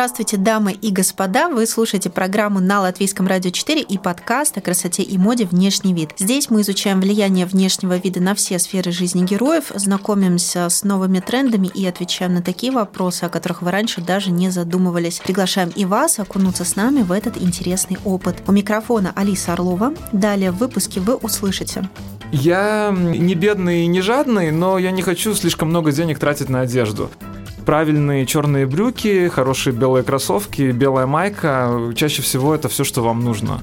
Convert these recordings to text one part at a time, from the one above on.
Здравствуйте, дамы и господа! Вы слушаете программу на Латвийском радио 4 и подкаст о красоте и моде «Внешний вид». Здесь мы изучаем влияние внешнего вида на все сферы жизни героев, знакомимся с новыми трендами и отвечаем на такие вопросы, о которых вы раньше даже не задумывались. Приглашаем и вас окунуться с нами в этот интересный опыт. У микрофона Алиса Орлова. Далее в выпуске вы услышите. Я не бедный и не жадный, но я не хочу слишком много денег тратить на одежду правильные черные брюки, хорошие белые кроссовки, белая майка. Чаще всего это все, что вам нужно.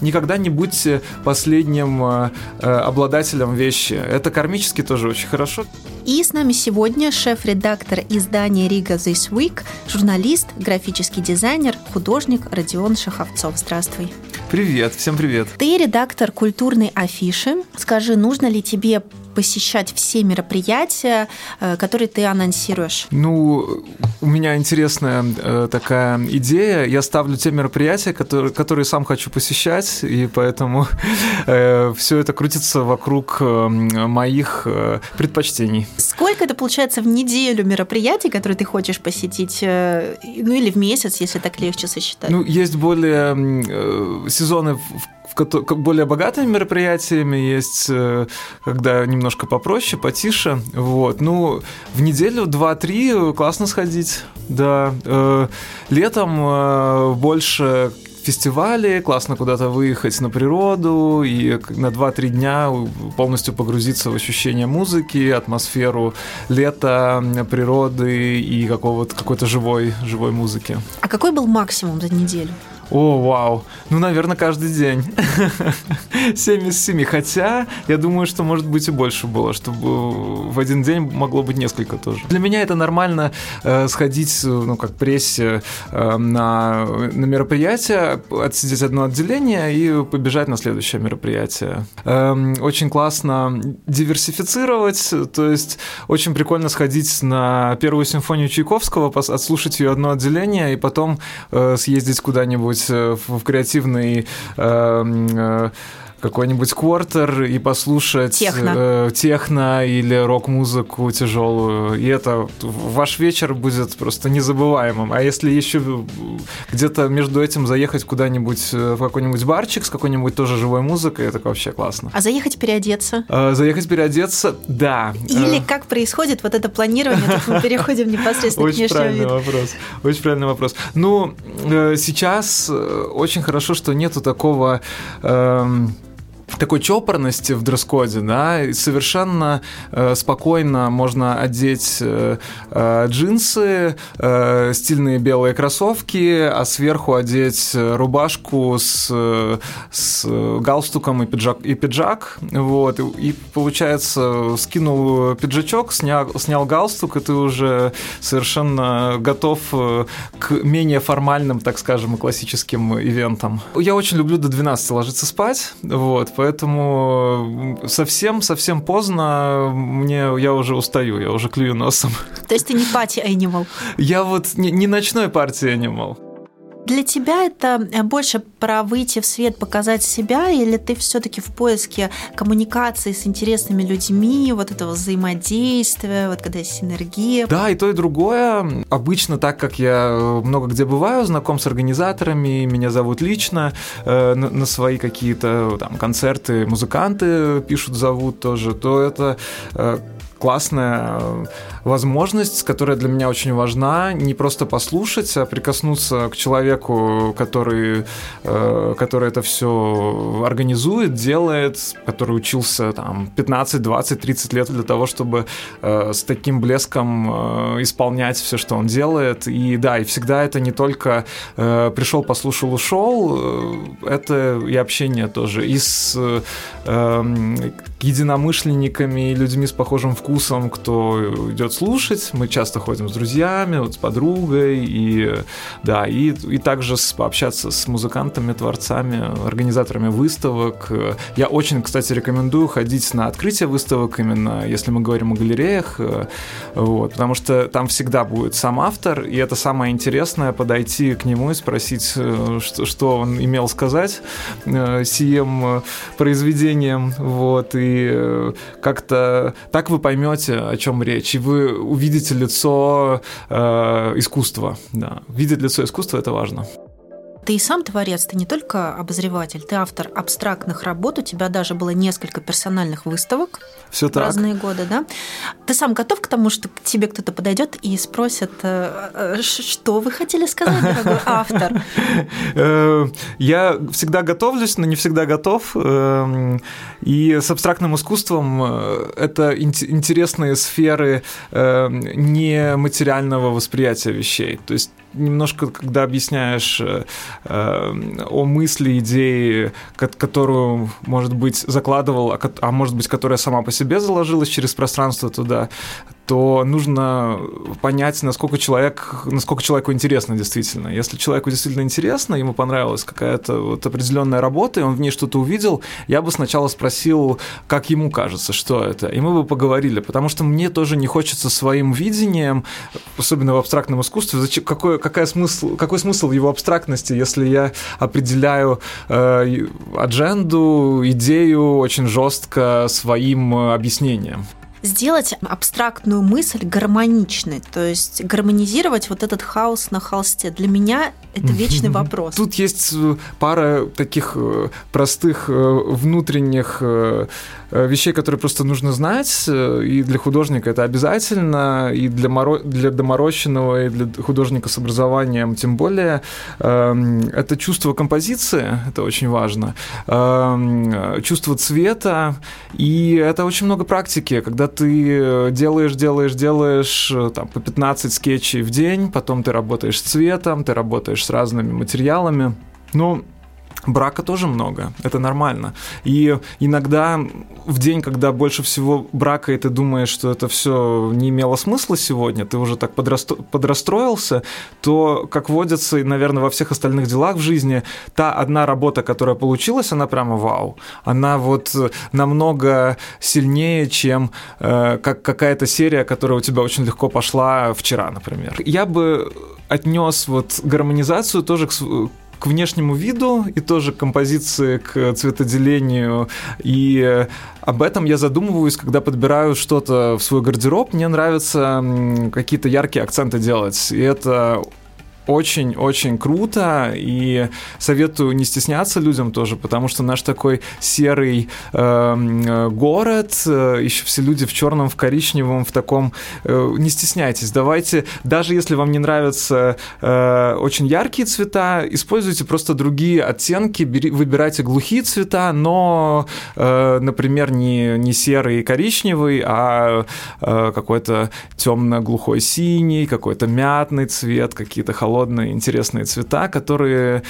Никогда не будьте последним э, э, обладателем вещи. Это кармически тоже очень хорошо. И с нами сегодня шеф-редактор издания «Рига This Week», журналист, графический дизайнер, художник Родион Шаховцов. Здравствуй. Привет, всем привет. Ты редактор культурной афиши. Скажи, нужно ли тебе посещать все мероприятия, э, которые ты анонсируешь? Ну, у меня интересная э, такая идея. Я ставлю те мероприятия, которые, которые сам хочу посещать, и поэтому э, все это крутится вокруг моих предпочтений. Сколько это получается в неделю мероприятий, которые ты хочешь посетить? Ну или в месяц, если так легче сосчитать? Ну, есть более сезоны, в в более богатыми мероприятиями есть, э, когда немножко попроще, потише. Вот. Ну, в неделю 2-3 классно сходить, да. Э, летом э, больше фестивали, классно куда-то выехать на природу и на 2-3 дня полностью погрузиться в ощущение музыки, атмосферу лета, природы и какого-то какой-то живой, живой музыки. А какой был максимум за неделю? О, вау. Ну, наверное, каждый день. 7 из 7. Хотя, я думаю, что, может быть, и больше было, чтобы в один день могло быть несколько тоже. Для меня это нормально э, сходить, ну, как прессе, э, на, на мероприятие, отсидеть одно отделение и побежать на следующее мероприятие. Э, очень классно диверсифицировать, то есть очень прикольно сходить на первую симфонию Чайковского, отслушать ее одно отделение и потом э, съездить куда-нибудь э, в креативный э, э, какой-нибудь квартер и послушать техно, э, техно или рок-музыку тяжелую. И это ваш вечер будет просто незабываемым. А если еще где-то между этим заехать куда-нибудь э, в какой-нибудь барчик с какой-нибудь тоже живой музыкой, это вообще классно. А заехать переодеться? Э, заехать переодеться, да. Или э... как происходит вот это планирование, так мы переходим непосредственно к внешнему правильный вопрос. Очень правильный вопрос. Ну, э, сейчас э, очень хорошо, что нету такого... Э, такой чопорности в дресс-коде, да, и совершенно э, спокойно можно одеть э, э, джинсы, э, стильные белые кроссовки, а сверху одеть рубашку с, с галстуком и пиджак, и пиджак, вот, и, и получается скинул пиджачок, снял, снял галстук, и ты уже совершенно готов э, к менее формальным, так скажем, классическим ивентам. Я очень люблю до 12 ложиться спать, вот, поэтому совсем-совсем поздно мне я уже устаю, я уже клюю носом. То есть ты не пати animal? Я вот не, не ночной партии animal. Для тебя это э, больше про выйти в свет, показать себя, или ты все-таки в поиске коммуникации с интересными людьми, вот этого взаимодействия, вот когда есть синергия? Да, и то, и другое. Обычно, так как я много где бываю, знаком с организаторами, меня зовут лично э, на, на свои какие-то там концерты, музыканты пишут, зовут тоже, то это э, классная э, возможность, которая для меня очень важна, не просто послушать, а прикоснуться к человеку, который, э, который это все организует, делает, который учился там 15, 20, 30 лет для того, чтобы э, с таким блеском исполнять все, что он делает. И да, и всегда это не только пришел, послушал, ушел, это и общение тоже. И с эм, единомышленниками и людьми с похожим вкусом, кто идет слушать. Мы часто ходим с друзьями, вот с подругой, и да, и, и также с, пообщаться с музыкантами, творцами, организаторами выставок. Я очень, кстати, рекомендую ходить на открытие выставок, именно если мы говорим о галереях, вот, потому что там всегда будет сам автор, и это самое интересное, подойти к нему и спросить, что, что он имел сказать э, сием произведением, вот, и Э, как-то так вы поймете, о чем речь, и вы увидите лицо э, искусства. Да. Видеть лицо искусства это важно. Ты и сам творец, ты не только обозреватель, ты автор абстрактных работ, у тебя даже было несколько персональных выставок Все в так. разные годы, да? Ты сам готов к тому, что к тебе кто-то подойдет и спросит, э, э, что вы хотели сказать, дорогой автор? Э, я всегда готовлюсь, но не всегда готов. Эм, и с абстрактным искусством это интересные сферы нематериального восприятия вещей. То есть немножко, когда объясняешь э, э, о мысли, идее, которую, может быть, закладывал, а, а может быть, которая сама по себе заложилась через пространство туда, то нужно понять, насколько человек, насколько человеку интересно действительно. Если человеку действительно интересно, ему понравилась какая-то вот определенная работа, и он в ней что-то увидел, я бы сначала спросил, как ему кажется, что это, и мы бы поговорили, потому что мне тоже не хочется своим видением, особенно в абстрактном искусстве, зачем, какой, какая смысл, какой смысл его абстрактности, если я определяю э, адженду, идею очень жестко своим э, объяснением сделать абстрактную мысль гармоничной, то есть гармонизировать вот этот хаос на холсте. Для меня это вечный вопрос. Тут есть э, пара таких э, простых э, внутренних вещей, которые просто нужно знать, и для художника это обязательно, и для, моро... для доморощенного, и для художника с образованием тем более. Эм, это чувство композиции, это очень важно, эм, чувство цвета, и это очень много практики, когда ты делаешь, делаешь, делаешь там, по 15 скетчей в день, потом ты работаешь с цветом, ты работаешь с разными материалами. Ну, Брака тоже много, это нормально. И иногда в день, когда больше всего брака, и ты думаешь, что это все не имело смысла сегодня, ты уже так подрастро... подрастроился, то, как водится, наверное, во всех остальных делах в жизни, та одна работа, которая получилась, она прямо вау. Она вот намного сильнее, чем э, как какая-то серия, которая у тебя очень легко пошла вчера, например. Я бы отнес вот гармонизацию тоже к, к внешнему виду и тоже к композиции, к цветоделению. И об этом я задумываюсь, когда подбираю что-то в свой гардероб. Мне нравится какие-то яркие акценты делать. И это очень-очень круто, и советую не стесняться людям тоже, потому что наш такой серый э, город, э, еще все люди в черном, в коричневом, в таком, э, не стесняйтесь, давайте, даже если вам не нравятся э, очень яркие цвета, используйте просто другие оттенки, бери, выбирайте глухие цвета, но, э, например, не, не серый и коричневый, а э, какой-то темно-глухой синий, какой-то мятный цвет, какие-то холодные холодные, интересные цвета, которые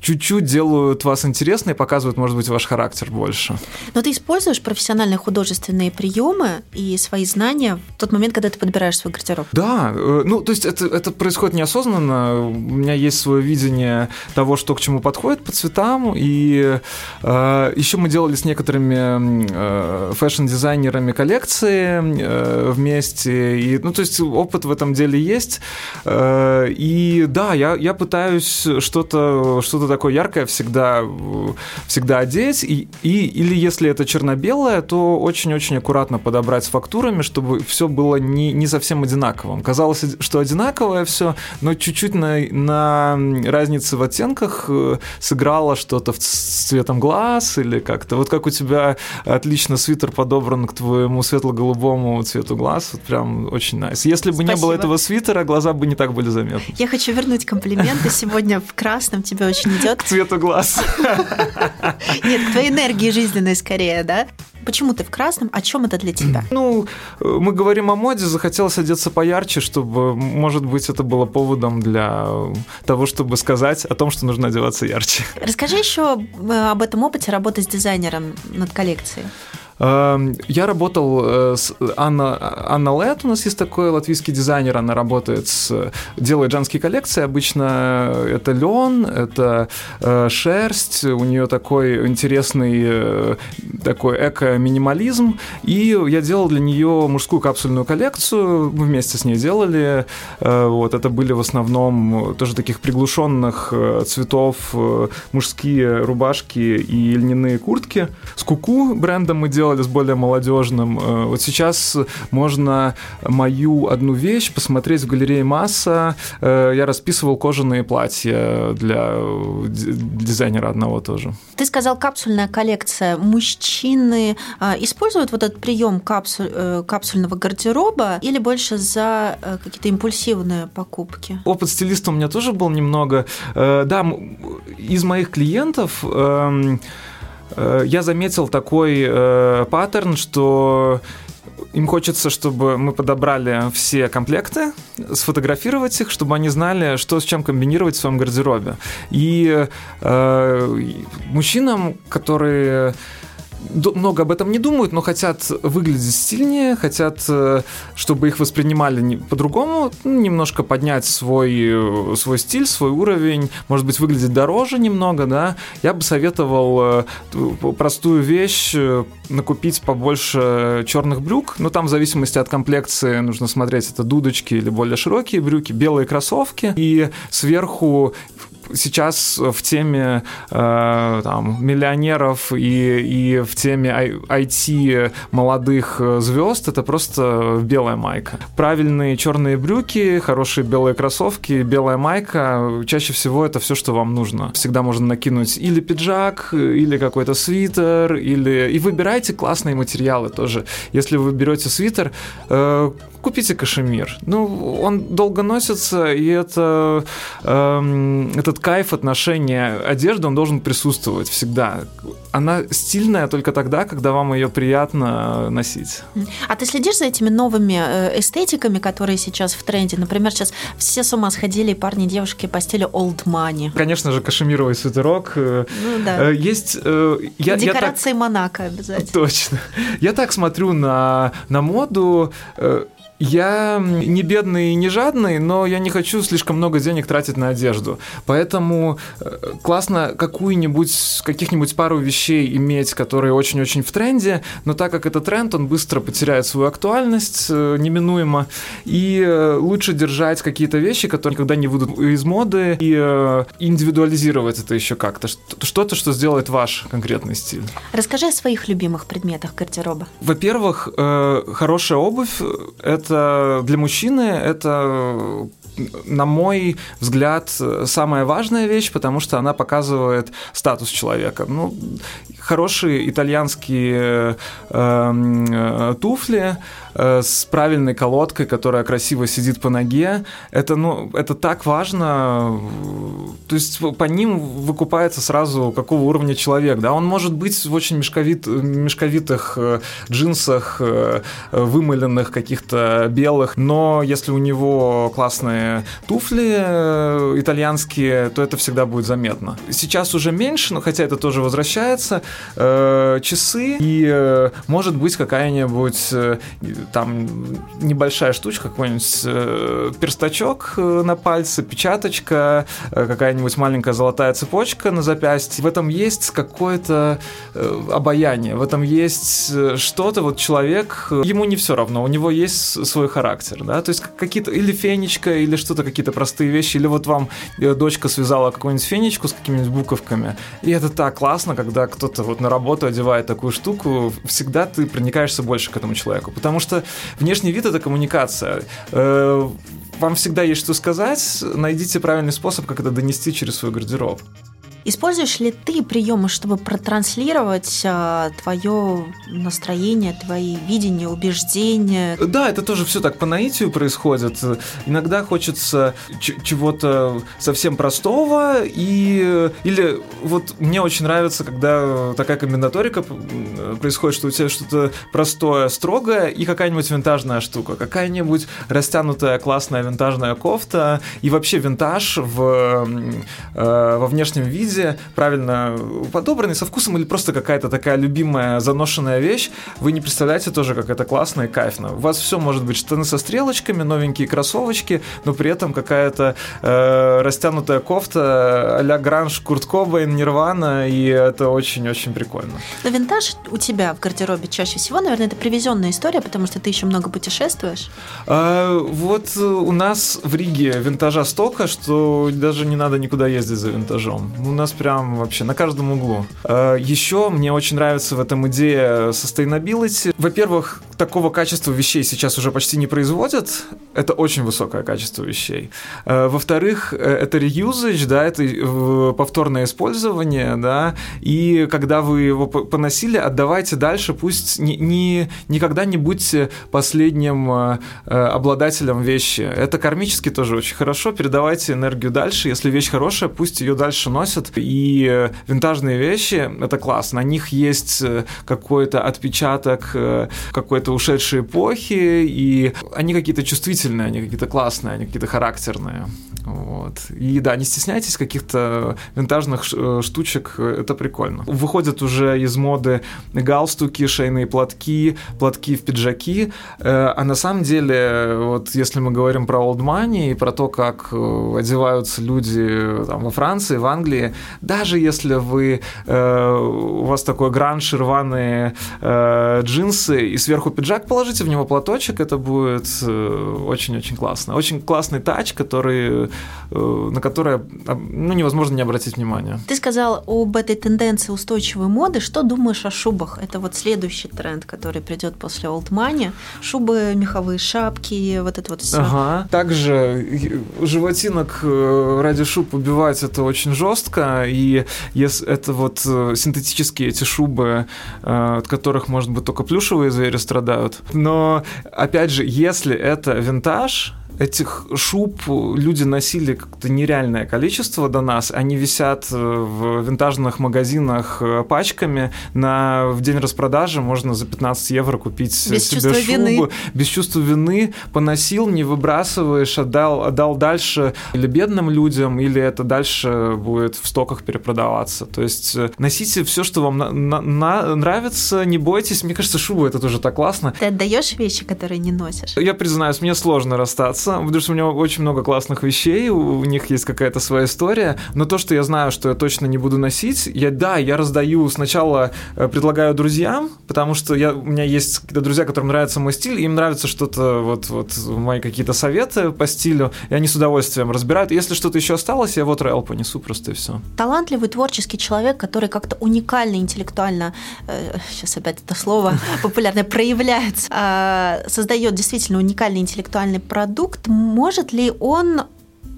чуть-чуть делают вас интересной, показывают, может быть, ваш характер больше. Но ты используешь профессиональные художественные приемы и свои знания в тот момент, когда ты подбираешь свой гардероб? Да, э, ну, то есть это, это происходит неосознанно. У меня есть свое видение того, что к чему подходит по цветам, и э, еще мы делали с некоторыми э, фэшн-дизайнерами коллекции э, вместе, и, ну, то есть опыт в этом деле есть, э, и да, я, я пытаюсь что-то что такое яркое всегда, всегда одеть, и, и, или если это черно-белое, то очень-очень аккуратно подобрать с фактурами, чтобы все было не, не совсем одинаковым. Казалось, что одинаковое все, но чуть-чуть на, на разнице в оттенках э, сыграло что-то с цветом глаз или как-то. Вот как у тебя отлично свитер подобран к твоему светло-голубому цвету глаз, вот прям очень nice. Если бы Спасибо. не было этого свитера, глаза бы не так были заметны. Я хочу вернуть комплименты. Сегодня в красном тебе очень идет. К цвету глаз. Нет, к твоей энергии жизненной скорее, да? Почему ты в красном? О чем это для тебя? Ну, мы говорим о моде, захотелось одеться поярче, чтобы, может быть, это было поводом для того, чтобы сказать о том, что нужно одеваться ярче. Расскажи еще э, об этом опыте работы с дизайнером над коллекцией. Эм, я работал э, с Анна, Анна Лет, у нас есть такой латвийский дизайнер, она работает с, делает женские коллекции, обычно это лен, это э, шерсть, у нее такой интересный э, такой эко-минимализм, и я делал для нее мужскую капсульную коллекцию, мы вместе с ней делали, вот, это были в основном тоже таких приглушенных цветов мужские рубашки и льняные куртки. С Куку брендом мы делали, с более молодежным. Э, вот сейчас можно мою одну вещь посмотреть в галерее Масса. Э, я расписывал кожаные платья для дизайнера одного тоже. Ты сказал капсульная коллекция. Мужчины используют вот этот прием капсуль, э, капсульного гардероба или больше за какие-то импульсивные покупки? Опыт стилиста у меня тоже был немного. Да, из моих клиентов эм, Э, я заметил такой э, паттерн, что им хочется, чтобы мы подобрали все комплекты, сфотографировать их, чтобы они знали, что с чем комбинировать в своем гардеробе. И э, мужчинам, которые много об этом не думают, но хотят выглядеть стильнее, хотят, э, чтобы их воспринимали по-другому, ну, немножко поднять свой, э, свой стиль, свой уровень, может быть, выглядеть дороже немного, да, я бы советовал э, простую вещь накупить побольше черных брюк, но там в зависимости от комплекции нужно смотреть, это дудочки или более широкие брюки, белые кроссовки, и сверху сейчас в теме э, там, миллионеров и, и в теме IT молодых звезд это просто белая майка. Правильные черные брюки, хорошие белые кроссовки, белая майка, чаще всего это все, что вам нужно. Всегда можно накинуть или пиджак, или какой-то свитер, или... И выбирайте классные материалы тоже. Если вы берете свитер, э, купите кашемир. Ну, он долго носится, и это, э, этот кайф отношения одежды, он должен присутствовать всегда. Она стильная только тогда, когда вам ее приятно носить. А ты следишь за этими новыми э, эстетиками, которые сейчас в тренде? Например, сейчас все с ума сходили, парни девушки по стилю old money. Конечно же, кашемировый свитерок. Э, ну, да. Э, есть... Я, Декорации я так... Монако обязательно. Точно. Я так смотрю на, на моду я не бедный и не жадный, но я не хочу слишком много денег тратить на одежду. Поэтому э, классно какую-нибудь, каких-нибудь пару вещей иметь, которые очень-очень в тренде, но так как это тренд, он быстро потеряет свою актуальность э, неминуемо, и э, лучше держать какие-то вещи, которые никогда не выйдут из моды, и индивидуализировать это еще как-то. Что-то, что сделает ваш конкретный стиль. Расскажи о своих любимых предметах гардероба. Во-первых, хорошая обувь — это это для мужчины это на мой взгляд, самая важная вещь, потому что она показывает статус человека. Ну, хорошие итальянские э, э, туфли э, с правильной колодкой, которая красиво сидит по ноге, это, ну, это так важно. То есть по ним выкупается сразу, какого уровня человек. Да? Он может быть в очень мешковит, мешковитых э, джинсах, вымыленных каких-то белых, но если у него классные туфли э, итальянские, то это всегда будет заметно. Сейчас уже меньше, но хотя это тоже возвращается, часы и может быть какая-нибудь там небольшая штучка, какой-нибудь э, перстачок э, на пальце, печаточка, э, какая-нибудь маленькая золотая цепочка на запястье. В этом есть какое-то э, обаяние, в этом есть э, что-то, вот человек, э, ему не все равно, у него есть свой характер, да, то есть какие-то, или фенечка, или что-то, какие-то простые вещи, или вот вам дочка связала какую-нибудь фенечку с какими-нибудь буковками, и это так классно, когда кто-то вот на работу одевает такую штуку, всегда ты проникаешься больше к этому человеку, потому что внешний вид — это коммуникация. Э, вам всегда есть что сказать, найдите правильный способ, как это донести через свой гардероб. Используешь ли ты приемы, чтобы протранслировать а, твое настроение, твои видения, убеждения? Да, это тоже все так по наитию происходит. Иногда хочется чего-то совсем простого, и или вот мне очень нравится, когда такая комбинаторика происходит, что у тебя что-то простое, строгое и какая-нибудь винтажная штука, какая-нибудь растянутая классная винтажная кофта, и вообще винтаж в, э, во внешнем виде виде, правильно подобранный, со вкусом или просто какая-то такая любимая заношенная вещь, вы не представляете тоже, как это классно и кайфно. У вас все может быть штаны со стрелочками, новенькие кроссовочки, но при этом какая-то э, растянутая кофта а-ля Гранж, Курт Кобейн, Нирвана, и это очень-очень прикольно. Но винтаж у тебя в гардеробе чаще всего, наверное, это привезенная история, потому что ты еще много путешествуешь. А, вот у нас в Риге винтажа столько, что даже не надо никуда ездить за винтажом. У нас прям вообще на каждом углу. А, еще мне очень нравится в этом идея sustainability. Во-первых, такого качества вещей сейчас уже почти не производят. Это очень высокое качество вещей. А, во-вторых, э, это reusage, да, это э, повторное использование, да, и когда вы его поносили, отдавайте дальше, пусть не, не, никогда не будьте последним э, обладателем вещи. Это кармически тоже очень хорошо, передавайте энергию дальше, если вещь хорошая, пусть ее дальше носят, и винтажные вещи — это классно, на них есть какой-то отпечаток какой-то ушедшей эпохи, и они какие-то чувствительные, они какие-то классные, они какие-то характерные. Вот. И да, не стесняйтесь каких-то винтажных э, штучек, это прикольно. Выходят уже из моды галстуки, шейные платки, платки в пиджаки, э, а на самом деле, вот если мы говорим про old money и про то, как э, одеваются люди там, во Франции, в Англии, даже если вы, у вас такой гранж, рваные джинсы и сверху пиджак положите в него платочек, это будет очень-очень классно. Очень классный тач, который Э, на которое ну, невозможно не обратить внимания. Ты сказал об этой тенденции устойчивой моды. Что думаешь о шубах? Это вот следующий тренд, который придет после Old Money. Шубы, меховые шапки, вот это вот все. Ага. Также животинок э, ради шуб убивать это очень жестко. И если это вот э, синтетические эти шубы, от которых, может быть, только плюшевые звери страдают. Но, опять же, если это винтаж, этих шуб люди носили как-то нереальное количество до нас. Они висят э, в винтажных магазинах э, пачками. На, в день распродажи можно за 15 евро купить без себе шубу. Вины. Без чувства вины. Поносил, не выбрасываешь, отдал, отдал дальше или бедным людям, или это дальше будет в стоках перепродаваться. То есть э, носите все, что вам на, на, на, нравится, не бойтесь. Мне кажется, шуба это тоже так классно. Ты отдаешь вещи, которые не носишь? Я признаюсь, мне сложно расстаться нравится, потому что у него очень много классных вещей, у них есть какая-то своя история, но то, что я знаю, что я точно не буду носить, я, да, я раздаю сначала, э, предлагаю друзьям, потому что я, у меня есть какие-то друзья, которым нравится мой стиль, им нравится что-то, вот, вот мои какие-то советы по стилю, и они с удовольствием разбирают. Если что-то еще осталось, я вот Райл понесу просто и все. Талантливый творческий человек, который как-то уникально интеллектуально, э, сейчас опять это слово популярное, проявляется, э, создает действительно уникальный интеллектуальный продукт, может ли он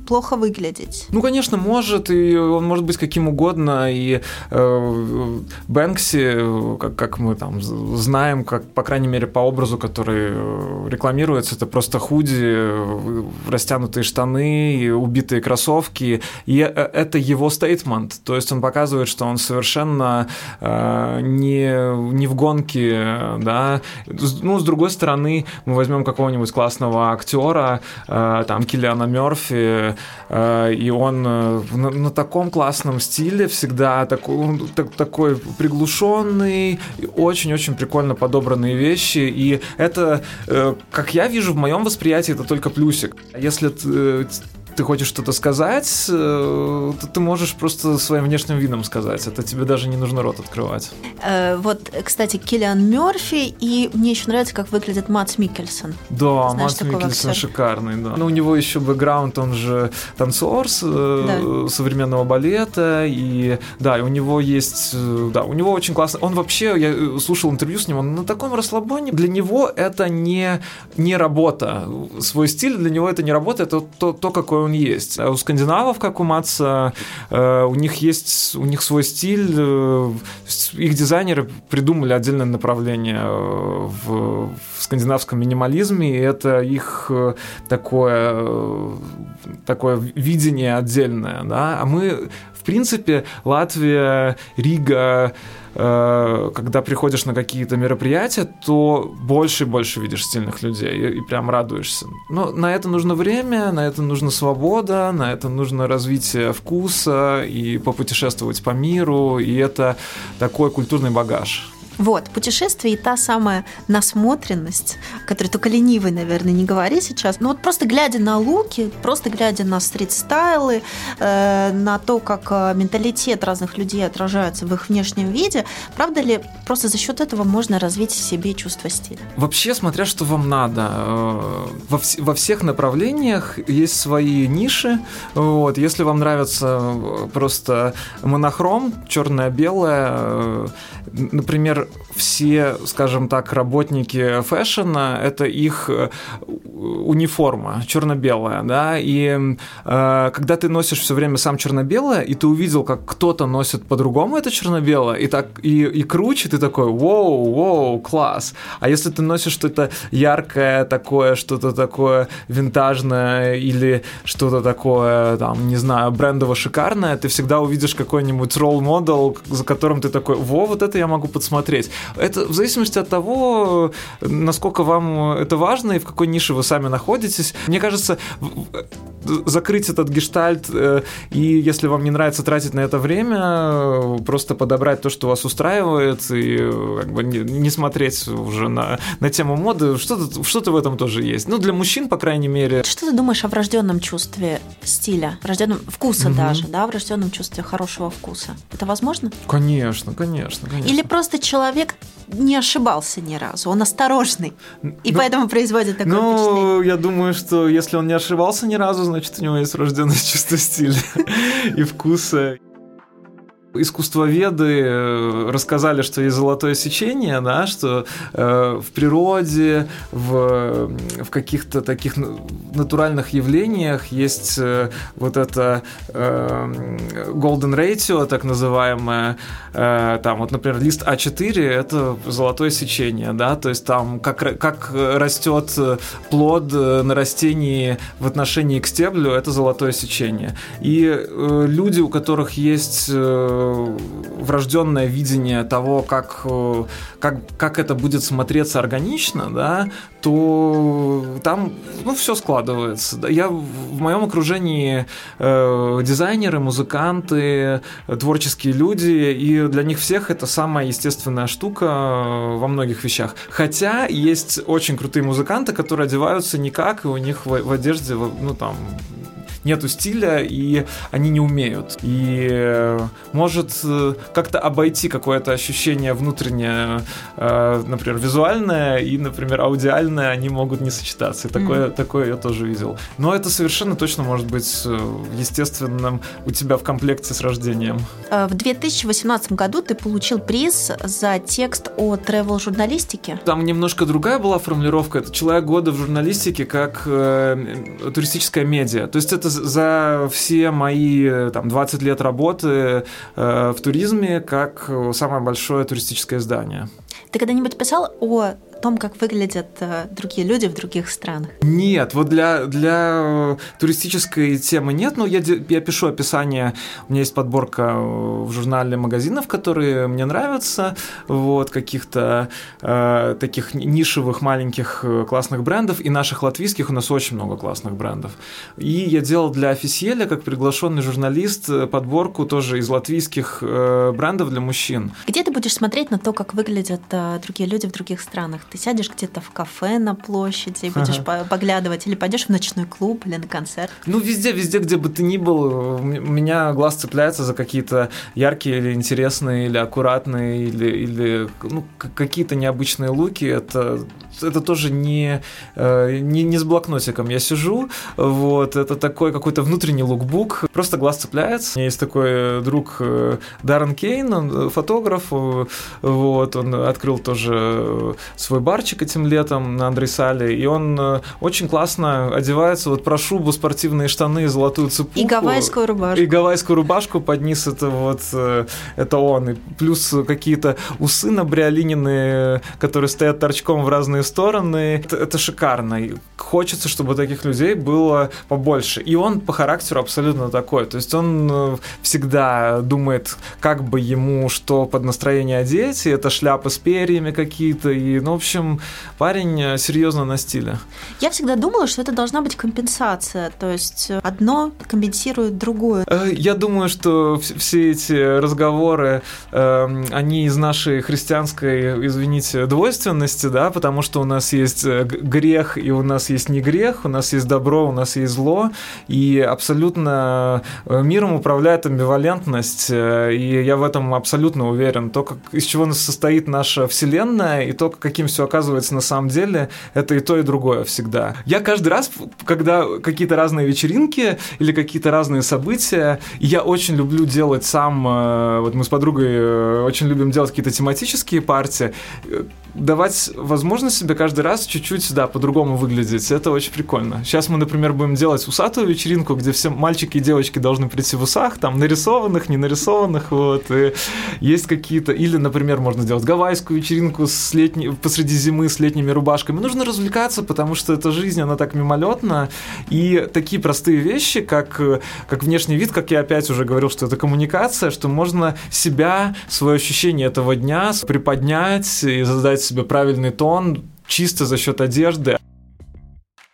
плохо выглядеть. Ну, конечно, может, и он может быть каким угодно, и э, Бэнкси, как, как мы там знаем, как, по крайней мере, по образу, который э, рекламируется, это просто худи, э, растянутые штаны, убитые кроссовки, и э, это его стейтмент, то есть он показывает, что он совершенно э, не, не в гонке, да, ну, с другой стороны, мы возьмем какого-нибудь классного актера, э, там, Киллиана Мерфи, Э, и он э, на, на таком классном стиле всегда такой, так, такой приглушенный, очень-очень прикольно подобранные вещи, и это, э, как я вижу в моем восприятии, это только плюсик. Если ты хочешь что-то сказать, э, то ты можешь просто своим внешним видом сказать. Это тебе даже не нужно рот открывать. Э, вот, кстати, Киллиан Мерфи, и мне еще нравится, как выглядит Матс Микельсон. Да, Знаешь, Матс Микельсон шикарный, да. Но у него еще бэкграунд, он же танцор э, да. современного балета, и да, и у него есть, да, у него очень классно. Он вообще, я слушал интервью с ним, он на таком расслабоне. Для него это не, не работа. Свой стиль для него это не работа, это то, то какой он есть. А у скандинавов, как у Матса, э, у них есть у них свой стиль, э, их дизайнеры придумали отдельное направление э, в, в скандинавском минимализме, и это их такое, такое видение отдельное, да, а мы в принципе, Латвия, Рига, э, когда приходишь на какие-то мероприятия, то больше и больше видишь стильных людей и, и прям радуешься. Но на это нужно время, на это нужна свобода, на это нужно развитие вкуса и попутешествовать по миру, и это такой культурный багаж. Вот, путешествие и та самая насмотренность, которую только ленивый, наверное, не говори сейчас. Но вот просто глядя на луки, просто глядя на стрит-стайлы, э, на то, как э, менталитет разных людей отражается в их внешнем виде, правда ли просто за счет этого можно развить в себе чувство стиля? Вообще, смотря что вам надо. Э, во, вс- во всех направлениях есть свои ниши. Вот, если вам нравится э, просто монохром, черное-белое, например, Bye. Все, скажем так, работники фэшена, это их э, униформа черно-белая, да, и э, когда ты носишь все время сам черно-белое, и ты увидел, как кто-то носит по-другому это черно-белое, и так и, и круче, ты такой, воу, воу, класс. А если ты носишь что-то яркое такое, что-то такое винтажное или что-то такое, там, не знаю, брендово шикарное, ты всегда увидишь какой-нибудь ролл-модел, за которым ты такой, во, вот это я могу подсмотреть. Это в зависимости от того, насколько вам это важно и в какой нише вы сами находитесь. Мне кажется, закрыть этот гештальт, э, и если вам не нравится тратить на это время, просто подобрать то, что вас устраивает, и как бы не, смотреть уже на, на тему моды, что-то что в этом тоже есть. Ну, для мужчин, по крайней мере. Что ты думаешь о врожденном чувстве стиля, врожденном вкуса угу. даже, да, врожденном чувстве хорошего вкуса? Это возможно? Конечно, конечно, конечно. Или просто человек не ошибался ни разу, он осторожный, и ну, поэтому производит такое ну, впечатление. Ну, я думаю, что если он не ошибался ни разу, значит, у него есть врожденное чувство стиля и вкуса искусствоведы э, рассказали, что есть золотое сечение, да, что э, в природе, в, в каких-то таких натуральных явлениях есть э, вот это э, golden ratio, так называемое, э, там вот, например, лист А4 это золотое сечение, да, то есть там как, как растет плод на растении в отношении к стеблю, это золотое сечение. И э, люди, у которых есть э, врожденное видение того, как, э, как, как это будет смотреться органично, да, то там ну, все складывается. Я в моем окружении э, дизайнеры, музыканты, творческие люди, и для них всех это самая естественная штука э, во многих вещах. Хотя есть очень крутые музыканты, которые одеваются никак, и у них в, в одежде, ну там нету стиля, и они не умеют. И э, может э, как-то обойти какое-то ощущение внутреннее, э, например, визуальное и, например, аудиальное, они могут не сочетаться. И такое, mm-hmm. такое я тоже видел. Но это совершенно точно может быть естественным у тебя в комплекте с рождением. В 2018 году ты получил приз за текст о тревел-журналистике. Там немножко другая была формулировка. Это человек года в журналистике как э, туристическая медиа. То есть это за все мои там, 20 лет работы э, в туризме как самое большое туристическое здание. Ты когда-нибудь писал о том, как выглядят э, другие люди в других странах? Нет, вот для, для туристической темы нет, но я, я пишу описание, у меня есть подборка в журнале магазинов, которые мне нравятся, вот, каких-то э, таких нишевых маленьких э, классных брендов, и наших латвийских у нас очень много классных брендов. И я делал для Официеля, как приглашенный журналист, э, подборку тоже из латвийских э, брендов для мужчин. Где ты будешь смотреть на то, как выглядят э, другие люди в других странах? Ты сядешь где-то в кафе на площади и будешь ага. поглядывать, или пойдешь в ночной клуб или на концерт? Ну, везде, везде, где бы ты ни был, у меня глаз цепляется за какие-то яркие или интересные, или аккуратные, или, или ну, какие-то необычные луки. Это это тоже не, э, не, не с блокнотиком. Я сижу, вот, это такой какой-то внутренний лукбук, просто глаз цепляется. У меня есть такой друг э, Даррен Кейн, он фотограф, вот, он открыл тоже свой барчик этим летом на Андрейсале, и он э, очень классно одевается вот про шубу, спортивные штаны, золотую цепуху. И гавайскую рубашку. И гавайскую рубашку под низ это вот э, это он. И плюс какие-то усы набриолиненные, которые стоят торчком в разные стороны. Это, это шикарно. И хочется, чтобы таких людей было побольше. И он по характеру абсолютно такой. То есть он всегда думает, как бы ему что под настроение одеть, и это шляпы с перьями какие-то, и, ну, в общем, парень э, серьезно на стиле. Я всегда думала, что это должна быть компенсация, то есть одно компенсирует другое. Э, я думаю, что все эти разговоры, эм, они из нашей христианской, извините, двойственности, да, потому что у нас есть э, грех, и у нас есть не грех, у нас есть добро, у нас есть зло, и абсолютно миром управляет амбивалентность, и я в этом абсолютно уверен. То, как, из чего состоит наша Вселенная, и то, каким все оказывается на самом деле, это и то, и другое всегда. Я каждый раз, когда какие-то разные вечеринки или какие-то разные события, я очень люблю делать сам, э, вот мы с подругой э, очень любим делать какие-то тематические партии, э, давать возможность себе каждый раз чуть-чуть, да, по-другому выглядеть. Это очень прикольно. Сейчас мы, например, будем делать усатую вечеринку, где все мальчики и девочки должны прийти в усах, там, нарисованных, не нарисованных, вот, и есть какие-то... Или, например, можно сделать гавайскую вечеринку с летней, посреди зимы с летними рубашками. Нужно развлекаться, потому что эта жизнь, она так мимолетна, и такие простые вещи, как, как внешний вид, как я опять уже говорил, что это коммуникация, что можно себя, свое ощущение этого дня приподнять и задать дать себе правильный тон чисто за счет одежды.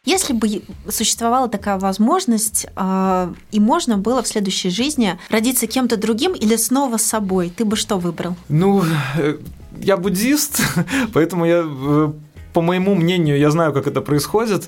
Если бы существовала такая возможность, э, и можно было в следующей жизни родиться кем-то другим или снова с собой, ты бы что выбрал? Ну, э, я буддист, поэтому я э, по моему мнению, я знаю, как это происходит.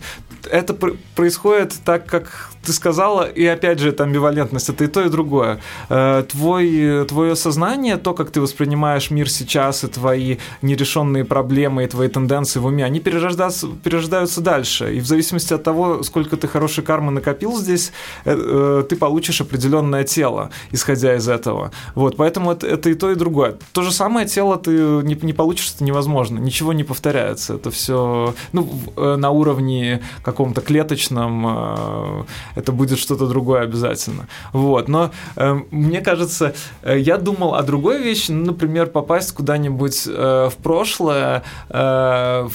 Это пр- происходит так, как ты сказала, и опять же, это амбивалентность, это и то, и другое. Э, твой, твое сознание, то, как ты воспринимаешь мир сейчас, и твои нерешенные проблемы, и твои тенденции в уме, они перерождаются, перерождаются дальше. И в зависимости от того, сколько ты хорошей кармы накопил здесь, э, э, ты получишь определенное тело, исходя из этого. Вот, поэтому это, это и то, и другое. То же самое тело ты не, не получишь, это невозможно. Ничего не повторяется. Это все ну, на уровне каком-то клеточном это будет что-то другое обязательно. Вот, но э, мне кажется, э, я думал о другой вещи, ну, например, попасть куда-нибудь э, в прошлое, э,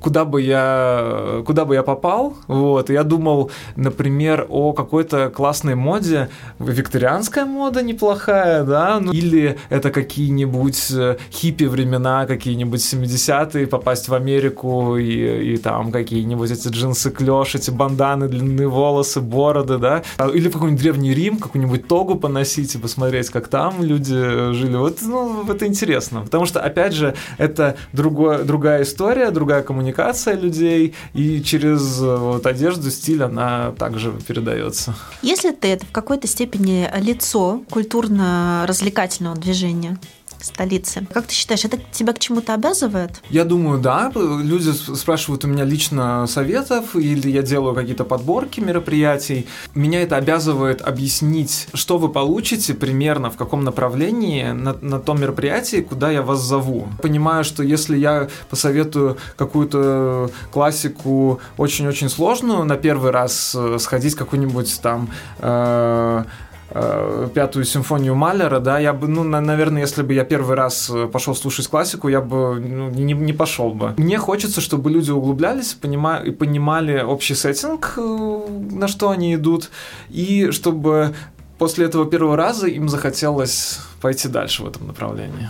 куда бы я, куда бы я попал, вот, я думал, например, о какой-то классной моде, викторианская мода неплохая, да, ну, или это какие-нибудь э, хиппи времена, какие-нибудь 70-е, попасть в Америку и, и там какие-нибудь эти джинсы клеш, эти банданы, длинные волосы, бороды, да, а, или в какой-нибудь древний Рим, какую-нибудь тогу поносить и посмотреть, как там люди жили. Вот, ну, это интересно, потому что, опять же, это другое, другая история, другая коммуникация людей, и через вот одежду, стиль она также передается. Если ты это в какой-то степени лицо культурно-развлекательного движения, столицы. Как ты считаешь, это тебя к чему-то обязывает? Я думаю, да. Люди спрашивают у меня лично советов, или я делаю какие-то подборки мероприятий. Меня это обязывает объяснить, что вы получите примерно в каком направлении на, на том мероприятии, куда я вас зову. Понимаю, что если я посоветую какую-то классику очень-очень сложную на первый раз э, сходить какую-нибудь там э, Э, пятую симфонию Малера, да, я бы, ну, на, наверное, если бы я первый раз э, пошел слушать классику, я бы ну, не, не пошел бы. Мне хочется, чтобы люди углублялись понима, и понимали общий сеттинг, э, на что они идут, и чтобы после этого первого раза им захотелось пойти дальше в этом направлении.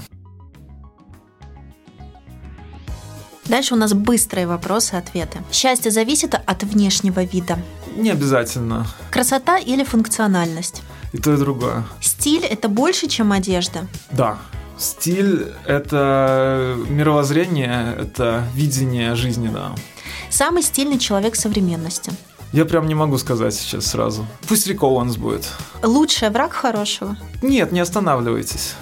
Дальше у нас быстрые вопросы-ответы. Счастье зависит от внешнего вида. Не обязательно. Красота или функциональность? И то, и другое. Стиль – это больше, чем одежда? Да. Стиль – это мировоззрение, это видение жизни, да. Самый стильный человек современности? Я прям не могу сказать сейчас сразу. Пусть Рик Оуэнс будет. Лучший враг хорошего? Нет, не останавливайтесь.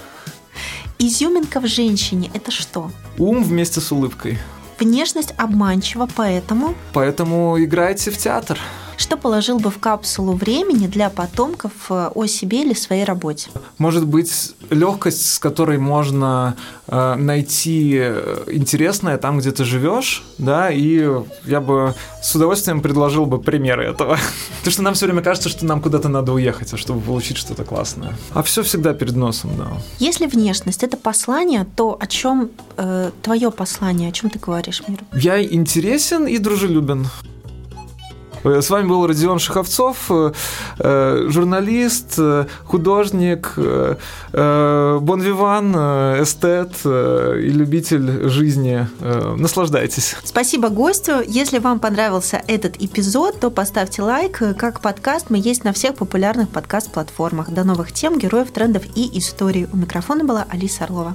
Изюминка в женщине – это что? Ум вместе с улыбкой. Внешность обманчива, поэтому... Поэтому играйте в театр. Что положил бы в капсулу времени для потомков э, о себе или своей работе? Может быть, легкость, с которой можно э, найти интересное там, где ты живешь, да, и я бы с удовольствием предложил бы примеры этого. Потому что нам все время кажется, что нам куда-то надо уехать, а чтобы получить что-то классное. А все всегда перед носом, да. Если внешность это послание, то о чем э, твое послание, о чем ты говоришь миру? Я интересен и дружелюбен. Э, с вами был Родион Шаховцов, э, э, журналист, художник, бонвиван, эстет и любитель жизни. Наслаждайтесь. Спасибо гостю. Если вам понравился этот эпизод, то поставьте лайк. Как подкаст мы есть на всех популярных подкаст-платформах. До новых тем, героев, трендов и историй. У микрофона была Алиса Орлова.